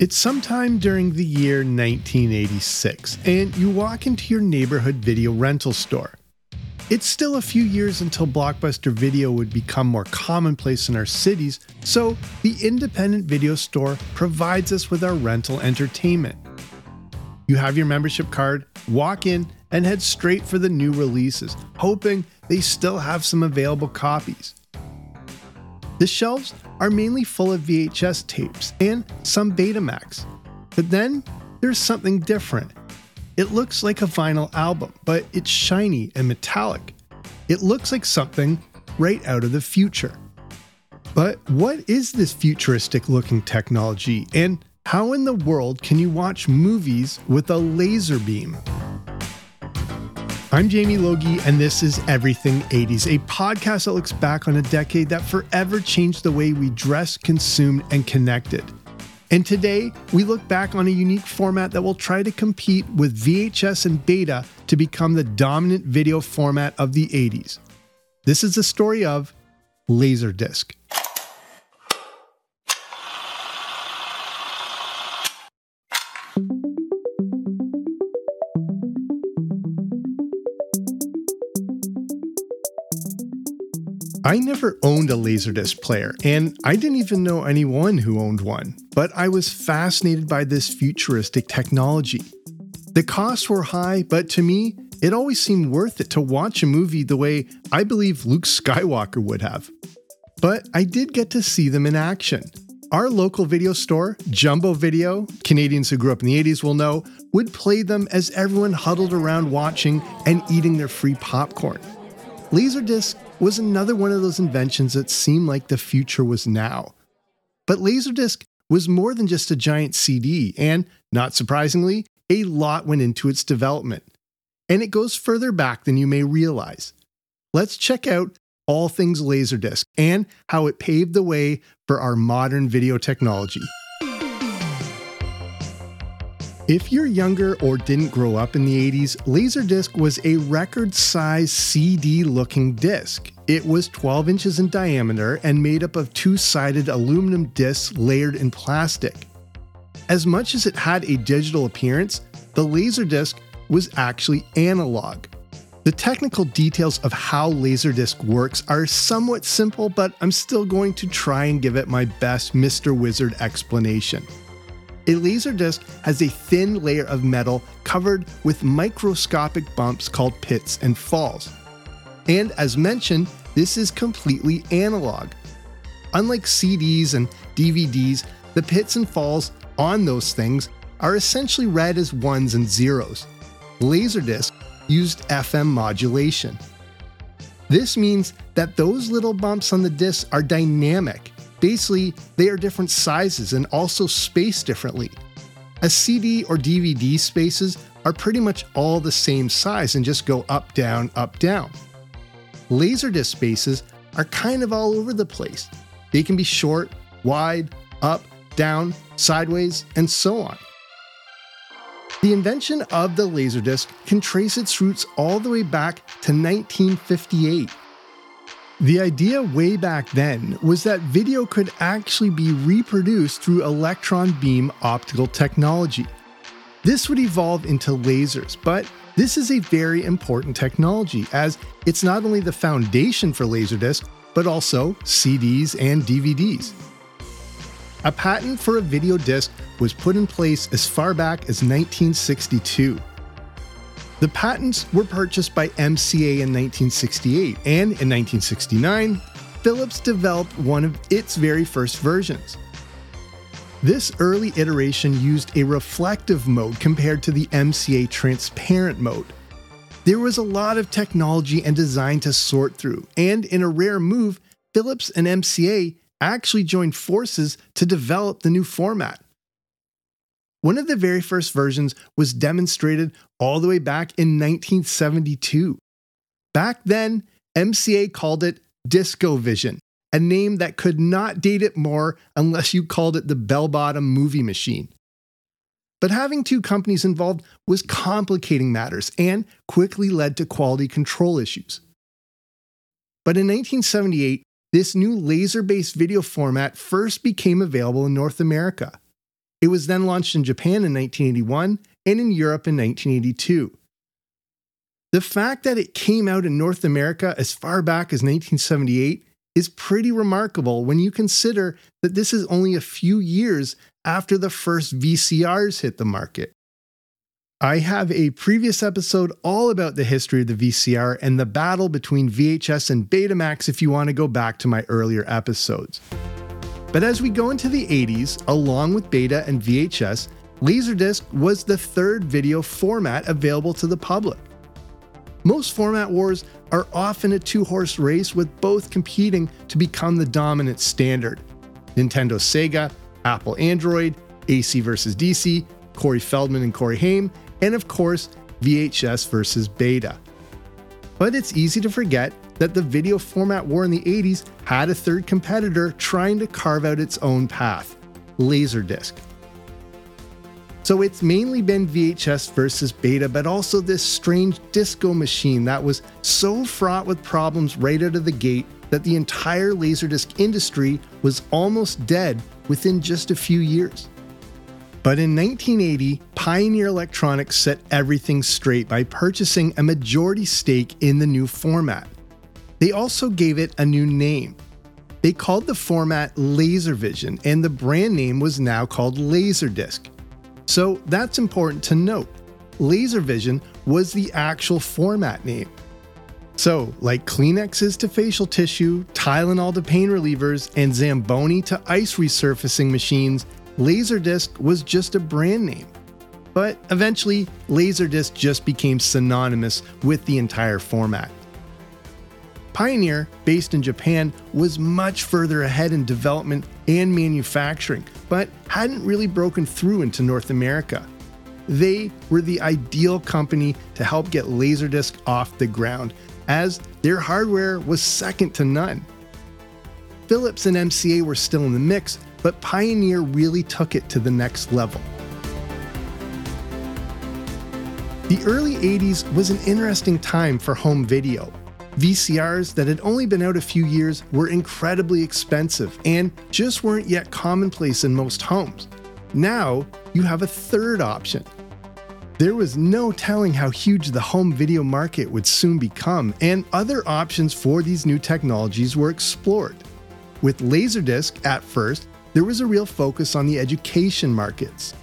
It's sometime during the year 1986, and you walk into your neighborhood video rental store. It's still a few years until Blockbuster Video would become more commonplace in our cities, so the independent video store provides us with our rental entertainment. You have your membership card, walk in, and head straight for the new releases, hoping they still have some available copies. The shelves are mainly full of VHS tapes and some Betamax. But then there's something different. It looks like a vinyl album, but it's shiny and metallic. It looks like something right out of the future. But what is this futuristic looking technology, and how in the world can you watch movies with a laser beam? I'm Jamie Logie, and this is Everything 80s, a podcast that looks back on a decade that forever changed the way we dress, consumed, and connected. And today, we look back on a unique format that will try to compete with VHS and beta to become the dominant video format of the 80s. This is the story of Laserdisc. I never owned a Laserdisc player, and I didn't even know anyone who owned one, but I was fascinated by this futuristic technology. The costs were high, but to me, it always seemed worth it to watch a movie the way I believe Luke Skywalker would have. But I did get to see them in action. Our local video store, Jumbo Video, Canadians who grew up in the 80s will know, would play them as everyone huddled around watching and eating their free popcorn. Laserdisc was another one of those inventions that seemed like the future was now. But Laserdisc was more than just a giant CD, and, not surprisingly, a lot went into its development. And it goes further back than you may realize. Let's check out all things Laserdisc and how it paved the way for our modern video technology. If you're younger or didn't grow up in the 80s, Laserdisc was a record size CD looking disc. It was 12 inches in diameter and made up of two sided aluminum discs layered in plastic. As much as it had a digital appearance, the Laserdisc was actually analog. The technical details of how Laserdisc works are somewhat simple, but I'm still going to try and give it my best Mr. Wizard explanation. A laser disc has a thin layer of metal covered with microscopic bumps called pits and falls. And as mentioned, this is completely analog. Unlike CDs and DVDs, the pits and falls on those things are essentially read as ones and zeros. Laserdisc used FM modulation. This means that those little bumps on the disc are dynamic Basically, they are different sizes and also spaced differently. A CD or DVD spaces are pretty much all the same size and just go up, down, up, down. Laserdisc spaces are kind of all over the place. They can be short, wide, up, down, sideways, and so on. The invention of the Laserdisc can trace its roots all the way back to 1958 the idea way back then was that video could actually be reproduced through electron beam optical technology. This would evolve into lasers, but this is a very important technology as it's not only the foundation for Laserdisc, but also CDs and DVDs. A patent for a video disc was put in place as far back as 1962. The patents were purchased by MCA in 1968, and in 1969, Philips developed one of its very first versions. This early iteration used a reflective mode compared to the MCA transparent mode. There was a lot of technology and design to sort through, and in a rare move, Philips and MCA actually joined forces to develop the new format. One of the very first versions was demonstrated all the way back in 1972. Back then, MCA called it DiscoVision, a name that could not date it more unless you called it the bell bottom movie machine. But having two companies involved was complicating matters and quickly led to quality control issues. But in 1978, this new laser based video format first became available in North America. It was then launched in Japan in 1981 and in Europe in 1982. The fact that it came out in North America as far back as 1978 is pretty remarkable when you consider that this is only a few years after the first VCRs hit the market. I have a previous episode all about the history of the VCR and the battle between VHS and Betamax if you want to go back to my earlier episodes. But as we go into the 80s, along with Beta and VHS, Laserdisc was the third video format available to the public. Most format wars are often a two horse race with both competing to become the dominant standard. Nintendo Sega, Apple Android, AC versus DC, Corey Feldman and Corey Haim, and of course, VHS versus Beta. But it's easy to forget that the video format war in the 80s had a third competitor trying to carve out its own path Laserdisc. So it's mainly been VHS versus Beta, but also this strange disco machine that was so fraught with problems right out of the gate that the entire Laserdisc industry was almost dead within just a few years. But in 1980, Pioneer Electronics set everything straight by purchasing a majority stake in the new format. They also gave it a new name. They called the format Laservision, and the brand name was now called Laserdisc. So that's important to note. Laservision was the actual format name. So, like Kleenexes to facial tissue, Tylenol to pain relievers, and Zamboni to ice resurfacing machines, Laserdisc was just a brand name. But eventually, Laserdisc just became synonymous with the entire format. Pioneer, based in Japan, was much further ahead in development and manufacturing, but hadn't really broken through into North America. They were the ideal company to help get Laserdisc off the ground, as their hardware was second to none. Philips and MCA were still in the mix, but Pioneer really took it to the next level. The early 80s was an interesting time for home video. VCRs that had only been out a few years were incredibly expensive and just weren't yet commonplace in most homes. Now, you have a third option. There was no telling how huge the home video market would soon become, and other options for these new technologies were explored. With Laserdisc, at first, there was a real focus on the education markets.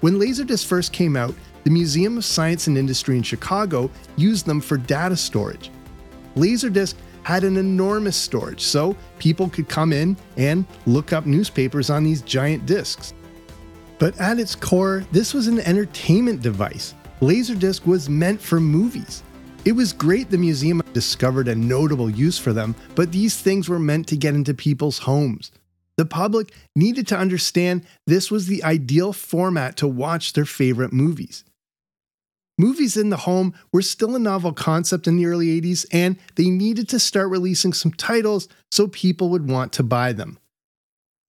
When Laserdisc first came out, the Museum of Science and Industry in Chicago used them for data storage. Laserdisc had an enormous storage, so people could come in and look up newspapers on these giant discs. But at its core, this was an entertainment device. Laserdisc was meant for movies. It was great the museum discovered a notable use for them, but these things were meant to get into people's homes. The public needed to understand this was the ideal format to watch their favorite movies. Movies in the home were still a novel concept in the early 80s, and they needed to start releasing some titles so people would want to buy them.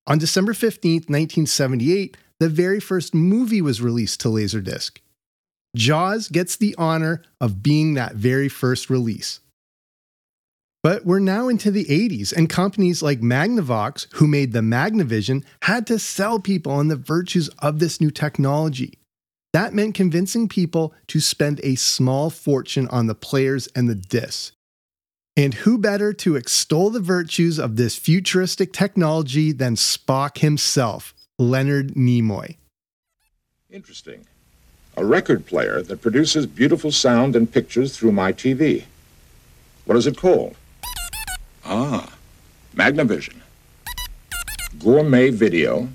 On December 15, 1978, the very first movie was released to Laserdisc. Jaws gets the honor of being that very first release. But we're now into the 80s, and companies like Magnavox, who made the Magnavision, had to sell people on the virtues of this new technology. That meant convincing people to spend a small fortune on the players and the discs. And who better to extol the virtues of this futuristic technology than Spock himself, Leonard Nimoy? Interesting. A record player that produces beautiful sound and pictures through my TV. What is it called? Ah, Magnavision. Gourmet video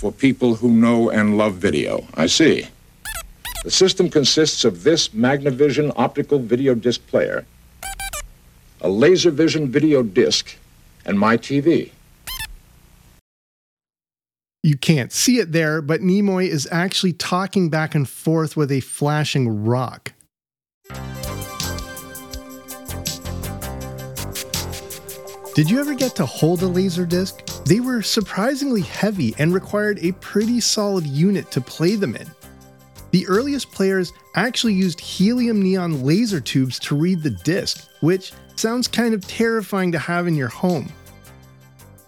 for people who know and love video. I see. The system consists of this Magnavision optical video disc player, a LaserVision video disc, and my TV. You can't see it there, but Nimoy is actually talking back and forth with a flashing rock. Did you ever get to hold a Laserdisc? They were surprisingly heavy and required a pretty solid unit to play them in. The earliest players actually used helium neon laser tubes to read the disc, which sounds kind of terrifying to have in your home.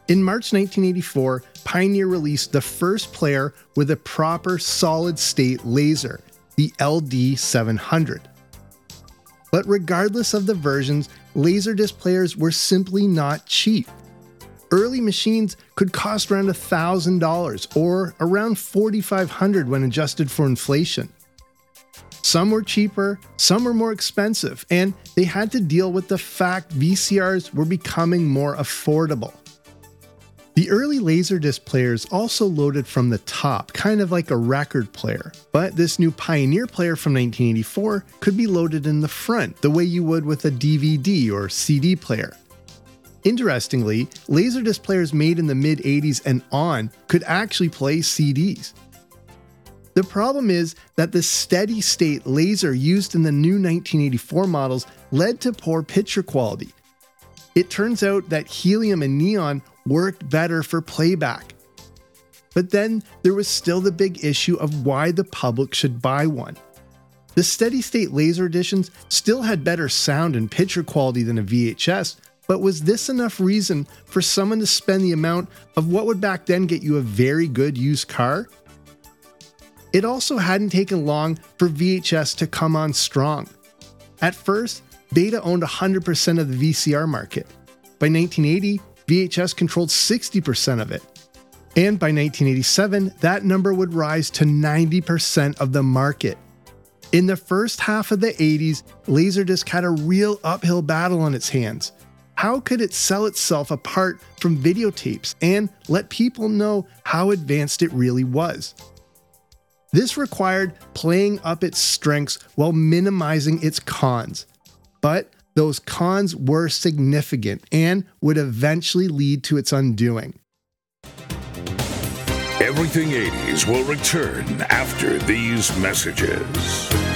In March 1984, Pioneer released the first player with a proper solid state laser, the LD700. But regardless of the versions, Laserdisc players were simply not cheap. Early machines could cost around $1,000 or around $4,500 when adjusted for inflation. Some were cheaper, some were more expensive, and they had to deal with the fact VCRs were becoming more affordable. The early Laserdisc players also loaded from the top, kind of like a record player, but this new Pioneer player from 1984 could be loaded in the front, the way you would with a DVD or CD player. Interestingly, Laserdisc players made in the mid 80s and on could actually play CDs. The problem is that the steady state laser used in the new 1984 models led to poor picture quality. It turns out that helium and neon worked better for playback. But then there was still the big issue of why the public should buy one. The steady state laser editions still had better sound and picture quality than a VHS, but was this enough reason for someone to spend the amount of what would back then get you a very good used car? It also hadn't taken long for VHS to come on strong. At first, Beta owned 100% of the VCR market. By 1980, VHS controlled 60% of it. And by 1987, that number would rise to 90% of the market. In the first half of the 80s, Laserdisc had a real uphill battle on its hands. How could it sell itself apart from videotapes and let people know how advanced it really was? This required playing up its strengths while minimizing its cons. But those cons were significant and would eventually lead to its undoing. Everything 80s will return after these messages.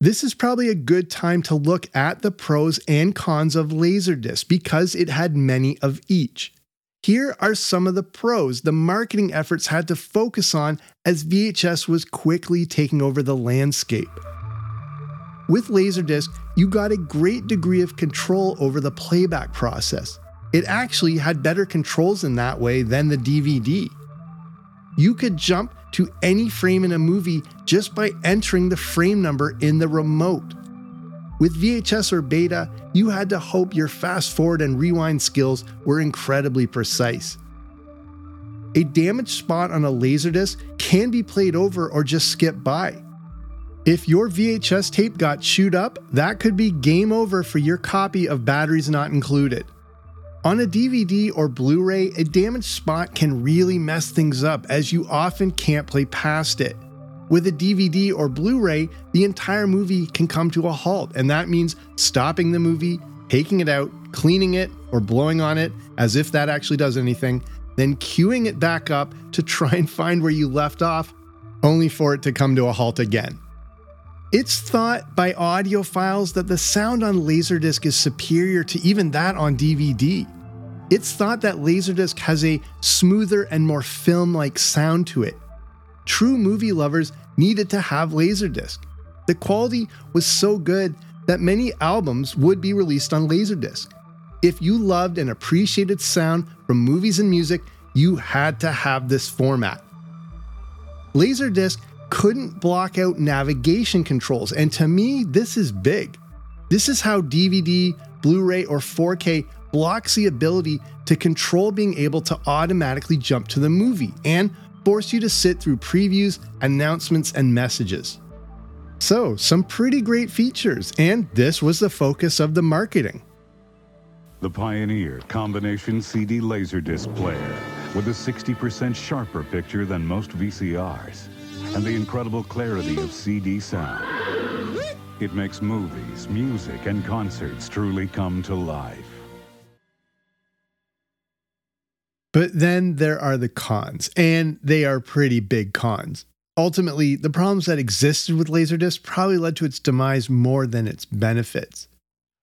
This is probably a good time to look at the pros and cons of Laserdisc because it had many of each. Here are some of the pros the marketing efforts had to focus on as VHS was quickly taking over the landscape. With Laserdisc, you got a great degree of control over the playback process. It actually had better controls in that way than the DVD. You could jump to any frame in a movie just by entering the frame number in the remote. With VHS or beta, you had to hope your fast forward and rewind skills were incredibly precise. A damaged spot on a Laserdisc can be played over or just skipped by. If your VHS tape got chewed up, that could be game over for your copy of Batteries Not Included. On a DVD or Blu ray, a damaged spot can really mess things up as you often can't play past it. With a DVD or Blu ray, the entire movie can come to a halt, and that means stopping the movie, taking it out, cleaning it, or blowing on it as if that actually does anything, then queuing it back up to try and find where you left off, only for it to come to a halt again. It's thought by audiophiles that the sound on Laserdisc is superior to even that on DVD. It's thought that Laserdisc has a smoother and more film like sound to it. True movie lovers needed to have Laserdisc. The quality was so good that many albums would be released on Laserdisc. If you loved and appreciated sound from movies and music, you had to have this format. Laserdisc couldn't block out navigation controls, and to me, this is big. This is how DVD, Blu ray, or 4K blocks the ability to control being able to automatically jump to the movie and force you to sit through previews, announcements, and messages. So, some pretty great features, and this was the focus of the marketing. The Pioneer Combination CD Laserdisc player with a 60% sharper picture than most VCRs and the incredible clarity of CD sound. It makes movies, music, and concerts truly come to life. But then there are the cons, and they are pretty big cons. Ultimately, the problems that existed with Laserdisc probably led to its demise more than its benefits.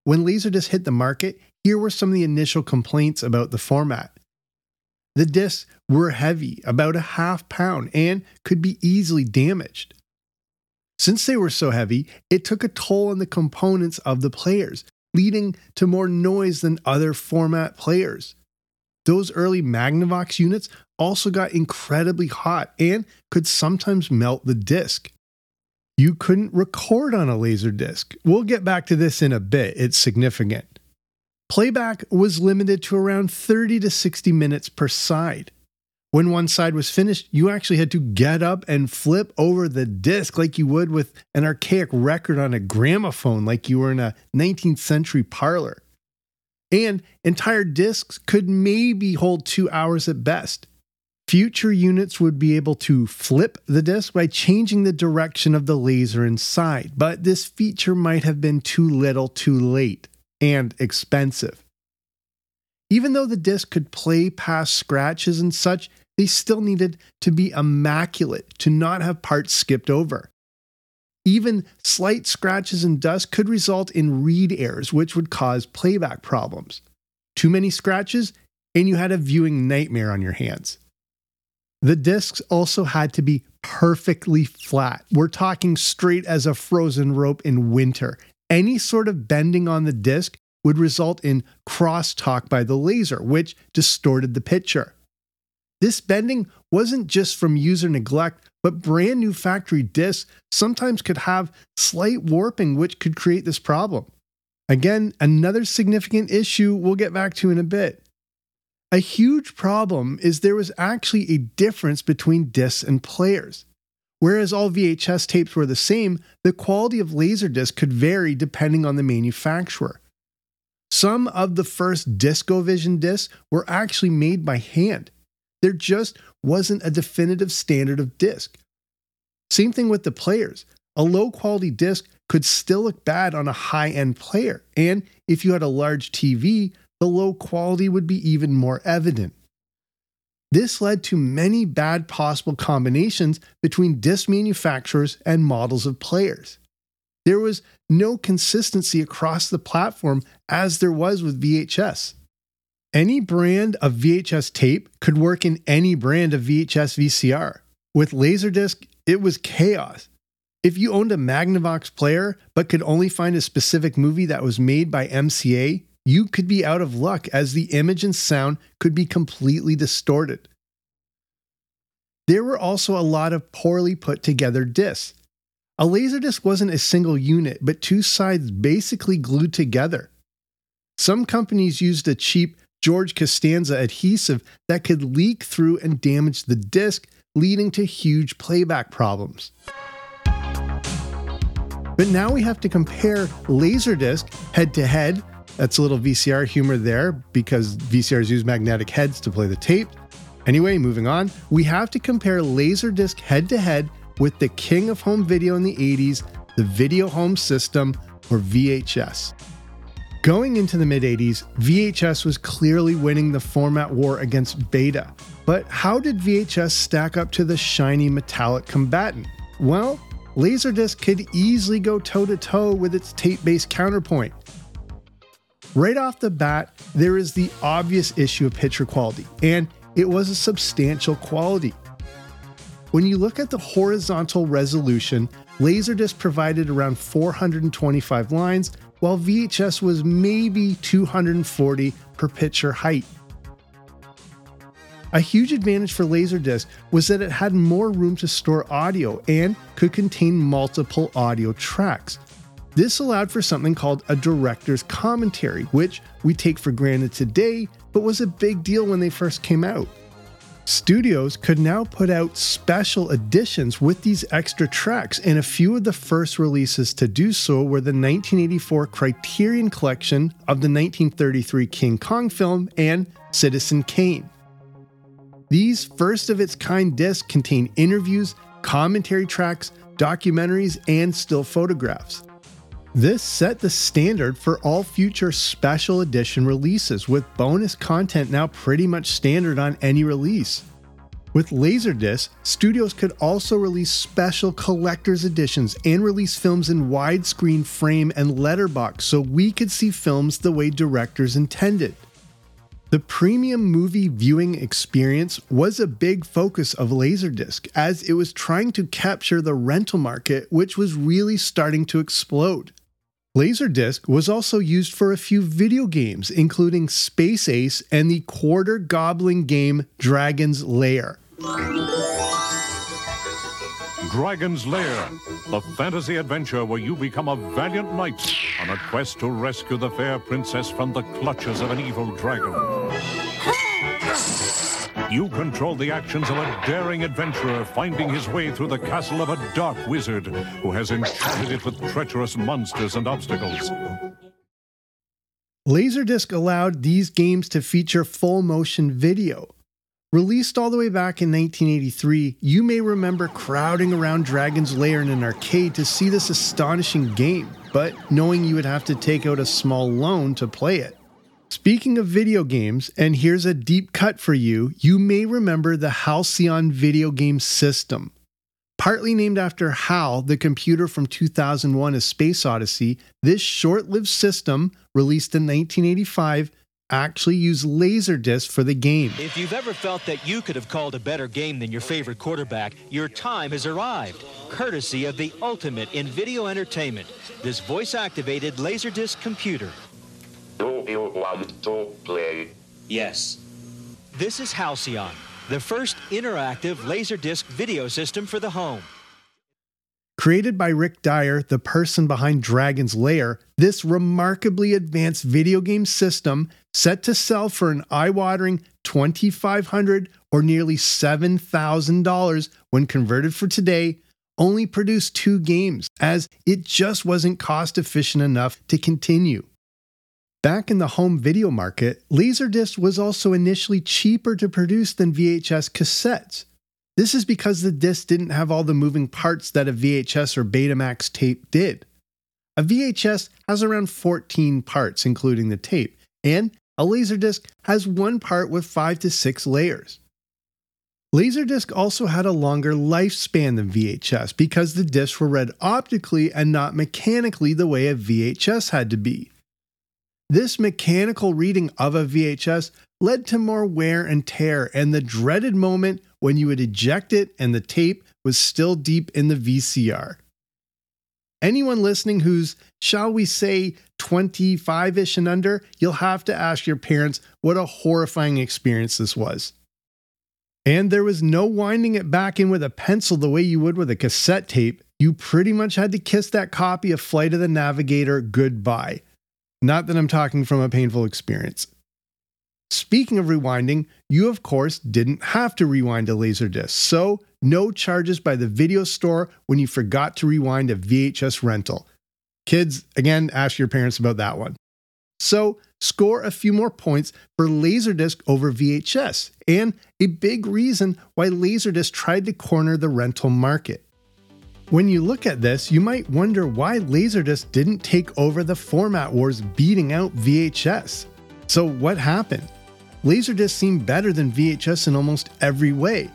When Laserdisc hit the market, here were some of the initial complaints about the format. The discs were heavy, about a half pound, and could be easily damaged. Since they were so heavy, it took a toll on the components of the players, leading to more noise than other format players. Those early Magnavox units also got incredibly hot and could sometimes melt the disc. You couldn't record on a laser disc. We'll get back to this in a bit, it's significant. Playback was limited to around 30 to 60 minutes per side. When one side was finished, you actually had to get up and flip over the disc like you would with an archaic record on a gramophone, like you were in a 19th century parlor. And entire discs could maybe hold two hours at best. Future units would be able to flip the disc by changing the direction of the laser inside, but this feature might have been too little too late and expensive. Even though the disc could play past scratches and such, they still needed to be immaculate to not have parts skipped over. Even slight scratches and dust could result in read errors, which would cause playback problems. Too many scratches, and you had a viewing nightmare on your hands. The discs also had to be perfectly flat. We're talking straight as a frozen rope in winter. Any sort of bending on the disc would result in crosstalk by the laser, which distorted the picture. This bending wasn't just from user neglect, but brand new factory discs sometimes could have slight warping, which could create this problem. Again, another significant issue we'll get back to in a bit. A huge problem is there was actually a difference between discs and players. Whereas all VHS tapes were the same, the quality of Laserdisc could vary depending on the manufacturer. Some of the first DiscoVision discs were actually made by hand, there just wasn't a definitive standard of disc. Same thing with the players. A low quality disc could still look bad on a high end player, and if you had a large TV, the low quality would be even more evident. This led to many bad possible combinations between disc manufacturers and models of players. There was no consistency across the platform as there was with VHS. Any brand of VHS tape could work in any brand of VHS VCR. With Laserdisc, it was chaos. If you owned a Magnavox player but could only find a specific movie that was made by MCA, you could be out of luck as the image and sound could be completely distorted. There were also a lot of poorly put together discs. A Laserdisc wasn't a single unit, but two sides basically glued together. Some companies used a cheap George Costanza adhesive that could leak through and damage the disc, leading to huge playback problems. But now we have to compare Laserdisc head to head. That's a little VCR humor there because VCRs use magnetic heads to play the tape. Anyway, moving on, we have to compare Laserdisc head to head with the king of home video in the 80s, the Video Home System, or VHS. Going into the mid 80s, VHS was clearly winning the format war against Beta. But how did VHS stack up to the shiny metallic combatant? Well, Laserdisc could easily go toe to toe with its tape based counterpoint. Right off the bat, there is the obvious issue of picture quality, and it was a substantial quality. When you look at the horizontal resolution, Laserdisc provided around 425 lines, while VHS was maybe 240 per picture height. A huge advantage for Laserdisc was that it had more room to store audio and could contain multiple audio tracks. This allowed for something called a director's commentary, which we take for granted today, but was a big deal when they first came out. Studios could now put out special editions with these extra tracks, and a few of the first releases to do so were the 1984 Criterion Collection of the 1933 King Kong film and Citizen Kane. These first of its kind discs contain interviews, commentary tracks, documentaries, and still photographs. This set the standard for all future special edition releases, with bonus content now pretty much standard on any release. With Laserdisc, studios could also release special collector's editions and release films in widescreen frame and letterbox so we could see films the way directors intended. The premium movie viewing experience was a big focus of Laserdisc as it was trying to capture the rental market, which was really starting to explode. Laserdisc was also used for a few video games, including Space Ace and the quarter goblin game Dragon's Lair. Dragon's Lair, the fantasy adventure where you become a valiant knight on a quest to rescue the fair princess from the clutches of an evil dragon. You control the actions of a daring adventurer finding his way through the castle of a dark wizard who has enchanted it with treacherous monsters and obstacles. Laserdisc allowed these games to feature full motion video. Released all the way back in 1983, you may remember crowding around Dragon's Lair in an arcade to see this astonishing game, but knowing you would have to take out a small loan to play it. Speaking of video games, and here's a deep cut for you, you may remember the Halcyon video game system. Partly named after HAL, the computer from 2001 A Space Odyssey, this short lived system, released in 1985, actually used Laserdisc for the game. If you've ever felt that you could have called a better game than your favorite quarterback, your time has arrived. Courtesy of the ultimate in video entertainment, this voice activated Laserdisc computer. Do you want to play? Yes. This is Halcyon, the first interactive Laserdisc video system for the home. Created by Rick Dyer, the person behind Dragon's Lair, this remarkably advanced video game system, set to sell for an eye watering 2,500 or nearly $7,000 when converted for today, only produced two games, as it just wasn't cost efficient enough to continue. Back in the home video market, Laserdisc was also initially cheaper to produce than VHS cassettes. This is because the disc didn't have all the moving parts that a VHS or Betamax tape did. A VHS has around 14 parts, including the tape, and a Laserdisc has one part with 5 to 6 layers. Laserdisc also had a longer lifespan than VHS because the discs were read optically and not mechanically the way a VHS had to be. This mechanical reading of a VHS led to more wear and tear and the dreaded moment when you would eject it and the tape was still deep in the VCR. Anyone listening who's, shall we say, 25 ish and under, you'll have to ask your parents what a horrifying experience this was. And there was no winding it back in with a pencil the way you would with a cassette tape. You pretty much had to kiss that copy of Flight of the Navigator goodbye. Not that I'm talking from a painful experience. Speaking of rewinding, you of course didn't have to rewind a Laserdisc, so no charges by the video store when you forgot to rewind a VHS rental. Kids, again, ask your parents about that one. So, score a few more points for Laserdisc over VHS, and a big reason why Laserdisc tried to corner the rental market. When you look at this, you might wonder why Laserdisc didn't take over the format wars beating out VHS. So, what happened? Laserdisc seemed better than VHS in almost every way.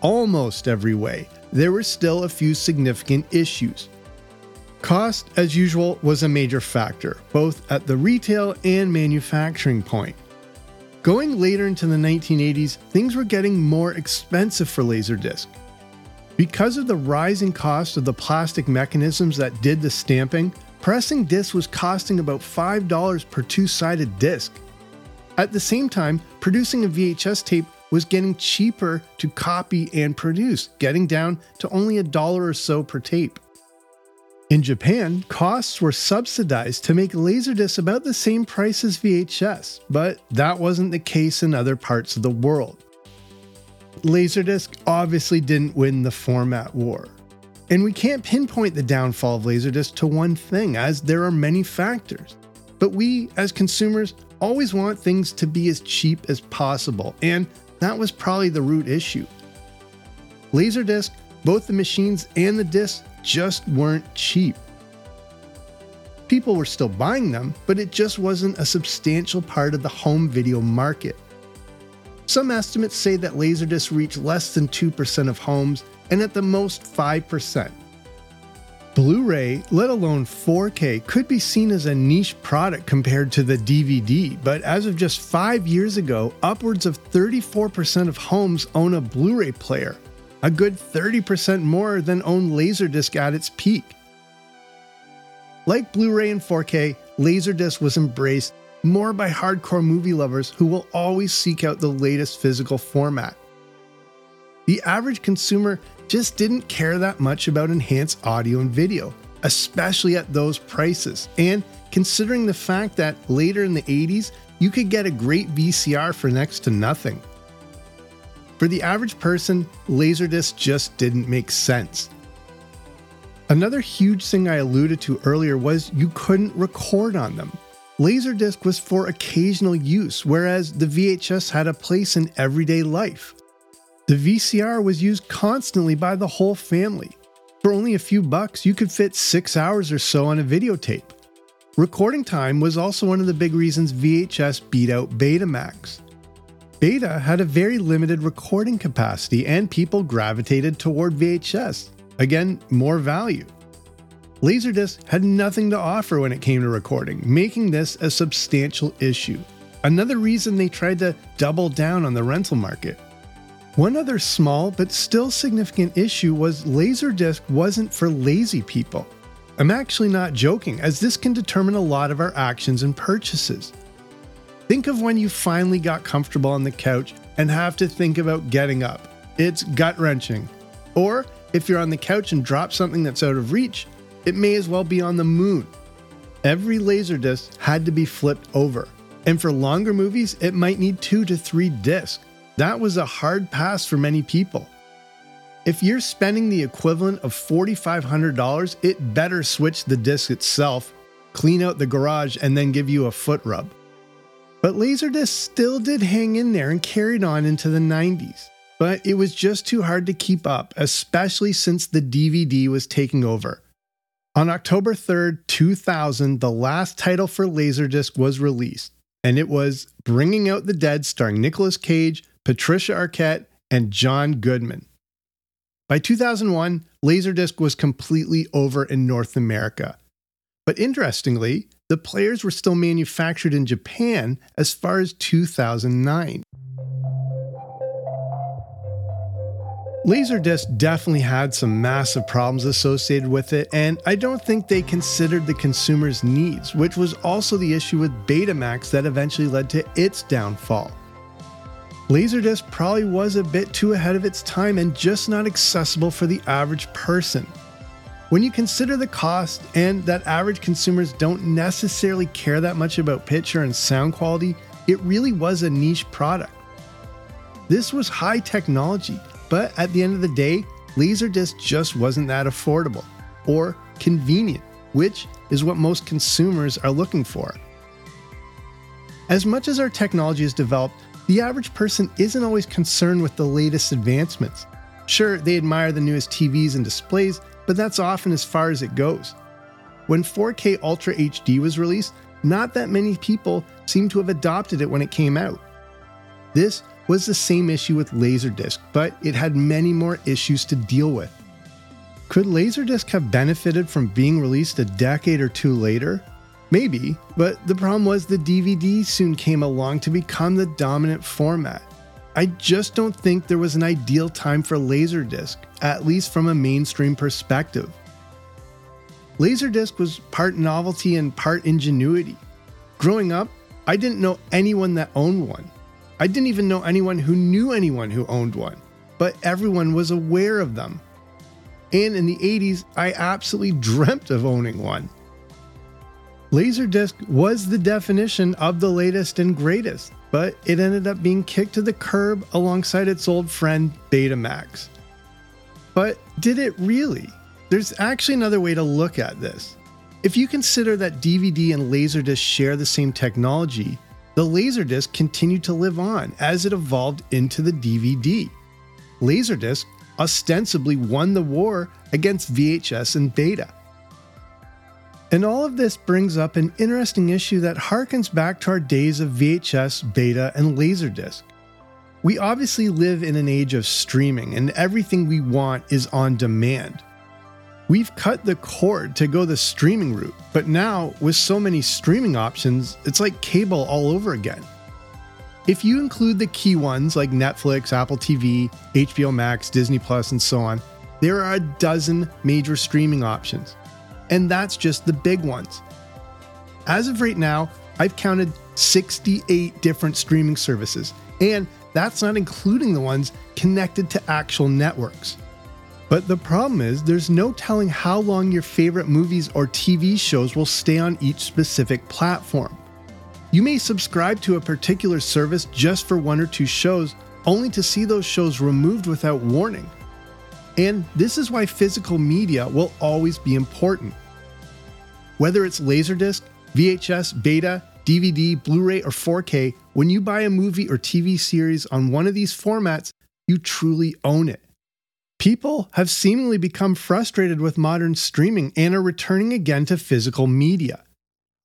Almost every way. There were still a few significant issues. Cost, as usual, was a major factor, both at the retail and manufacturing point. Going later into the 1980s, things were getting more expensive for Laserdisc. Because of the rising cost of the plastic mechanisms that did the stamping, pressing discs was costing about $5 per two sided disc. At the same time, producing a VHS tape was getting cheaper to copy and produce, getting down to only a dollar or so per tape. In Japan, costs were subsidized to make Laserdisc about the same price as VHS, but that wasn't the case in other parts of the world. Laserdisc obviously didn't win the format war. And we can't pinpoint the downfall of Laserdisc to one thing, as there are many factors. But we, as consumers, always want things to be as cheap as possible, and that was probably the root issue. Laserdisc, both the machines and the discs, just weren't cheap. People were still buying them, but it just wasn't a substantial part of the home video market. Some estimates say that Laserdisc reached less than 2% of homes and at the most 5%. Blu ray, let alone 4K, could be seen as a niche product compared to the DVD, but as of just five years ago, upwards of 34% of homes own a Blu ray player, a good 30% more than own Laserdisc at its peak. Like Blu ray and 4K, Laserdisc was embraced more by hardcore movie lovers who will always seek out the latest physical format. The average consumer just didn't care that much about enhanced audio and video, especially at those prices. And considering the fact that later in the 80s, you could get a great VCR for next to nothing. For the average person, Laserdisc just didn't make sense. Another huge thing I alluded to earlier was you couldn't record on them. Laserdisc was for occasional use, whereas the VHS had a place in everyday life. The VCR was used constantly by the whole family. For only a few bucks, you could fit six hours or so on a videotape. Recording time was also one of the big reasons VHS beat out Betamax. Beta had a very limited recording capacity and people gravitated toward VHS. Again, more value. Laserdisc had nothing to offer when it came to recording, making this a substantial issue. Another reason they tried to double down on the rental market. One other small but still significant issue was Laserdisc wasn't for lazy people. I'm actually not joking, as this can determine a lot of our actions and purchases. Think of when you finally got comfortable on the couch and have to think about getting up. It's gut wrenching. Or if you're on the couch and drop something that's out of reach, it may as well be on the moon. Every Laserdisc had to be flipped over. And for longer movies, it might need two to three discs. That was a hard pass for many people. If you're spending the equivalent of $4,500, it better switch the disc itself, clean out the garage, and then give you a foot rub. But Laserdisc still did hang in there and carried on into the 90s. But it was just too hard to keep up, especially since the DVD was taking over. On October 3rd, 2000, the last title for Laserdisc was released, and it was Bringing Out the Dead starring Nicolas Cage, Patricia Arquette, and John Goodman. By 2001, Laserdisc was completely over in North America. But interestingly, the players were still manufactured in Japan as far as 2009. Laserdisc definitely had some massive problems associated with it, and I don't think they considered the consumer's needs, which was also the issue with Betamax that eventually led to its downfall. Laserdisc probably was a bit too ahead of its time and just not accessible for the average person. When you consider the cost and that average consumers don't necessarily care that much about picture and sound quality, it really was a niche product. This was high technology, but at the end of the day, Laserdisc just wasn't that affordable or convenient, which is what most consumers are looking for. As much as our technology has developed, the average person isn't always concerned with the latest advancements. Sure, they admire the newest TVs and displays, but that's often as far as it goes. When 4K Ultra HD was released, not that many people seemed to have adopted it when it came out. This was the same issue with Laserdisc, but it had many more issues to deal with. Could Laserdisc have benefited from being released a decade or two later? Maybe, but the problem was the DVD soon came along to become the dominant format. I just don't think there was an ideal time for Laserdisc, at least from a mainstream perspective. Laserdisc was part novelty and part ingenuity. Growing up, I didn't know anyone that owned one. I didn't even know anyone who knew anyone who owned one, but everyone was aware of them. And in the 80s, I absolutely dreamt of owning one. Laserdisc was the definition of the latest and greatest, but it ended up being kicked to the curb alongside its old friend Betamax. But did it really? There's actually another way to look at this. If you consider that DVD and Laserdisc share the same technology, the Laserdisc continued to live on as it evolved into the DVD. Laserdisc ostensibly won the war against VHS and Beta. And all of this brings up an interesting issue that harkens back to our days of VHS, Beta, and Laserdisc. We obviously live in an age of streaming, and everything we want is on demand. We've cut the cord to go the streaming route, but now, with so many streaming options, it's like cable all over again. If you include the key ones like Netflix, Apple TV, HBO Max, Disney Plus, and so on, there are a dozen major streaming options and that's just the big ones. As of right now, I've counted 68 different streaming services, and that's not including the ones connected to actual networks. But the problem is, there's no telling how long your favorite movies or TV shows will stay on each specific platform. You may subscribe to a particular service just for one or two shows, only to see those shows removed without warning. And this is why physical media will always be important. Whether it's Laserdisc, VHS, Beta, DVD, Blu ray, or 4K, when you buy a movie or TV series on one of these formats, you truly own it. People have seemingly become frustrated with modern streaming and are returning again to physical media.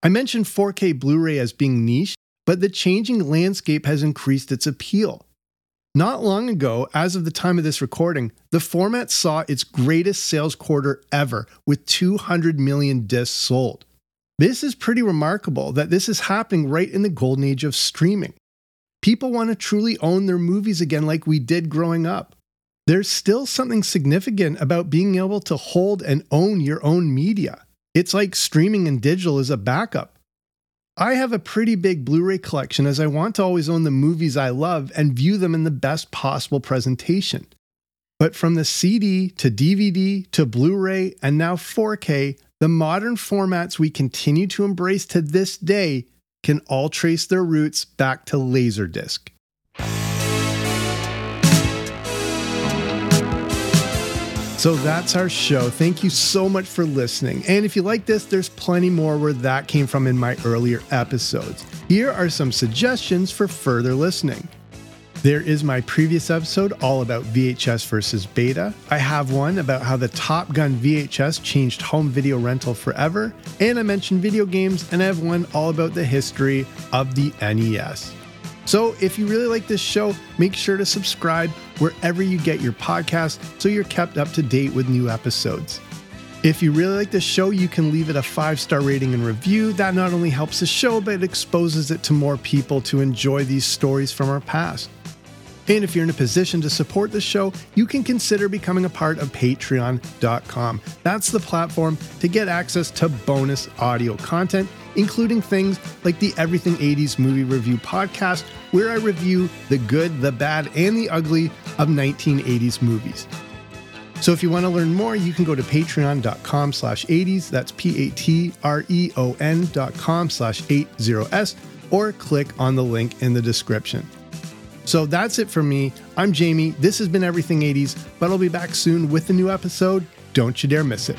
I mentioned 4K Blu ray as being niche, but the changing landscape has increased its appeal. Not long ago, as of the time of this recording, the format saw its greatest sales quarter ever with 200 million discs sold. This is pretty remarkable that this is happening right in the golden age of streaming. People want to truly own their movies again like we did growing up. There's still something significant about being able to hold and own your own media. It's like streaming and digital is a backup. I have a pretty big Blu ray collection as I want to always own the movies I love and view them in the best possible presentation. But from the CD to DVD to Blu ray and now 4K, the modern formats we continue to embrace to this day can all trace their roots back to Laserdisc. So that's our show. Thank you so much for listening. And if you like this, there's plenty more where that came from in my earlier episodes. Here are some suggestions for further listening. There is my previous episode all about VHS versus beta. I have one about how the Top Gun VHS changed home video rental forever. And I mentioned video games, and I have one all about the history of the NES. So if you really like this show, make sure to subscribe wherever you get your podcast so you're kept up to date with new episodes. If you really like this show, you can leave it a five star rating and review. That not only helps the show, but it exposes it to more people to enjoy these stories from our past. And if you're in a position to support the show, you can consider becoming a part of patreon.com. That's the platform to get access to bonus audio content including things like the Everything 80s Movie Review podcast, where I review the good, the bad, and the ugly of 1980s movies. So if you want to learn more, you can go to patreon.com slash 80s. That's P-A-T-R-E-O-N dot com slash 80s or click on the link in the description. So that's it for me. I'm Jamie. This has been Everything 80s, but I'll be back soon with a new episode. Don't you dare miss it.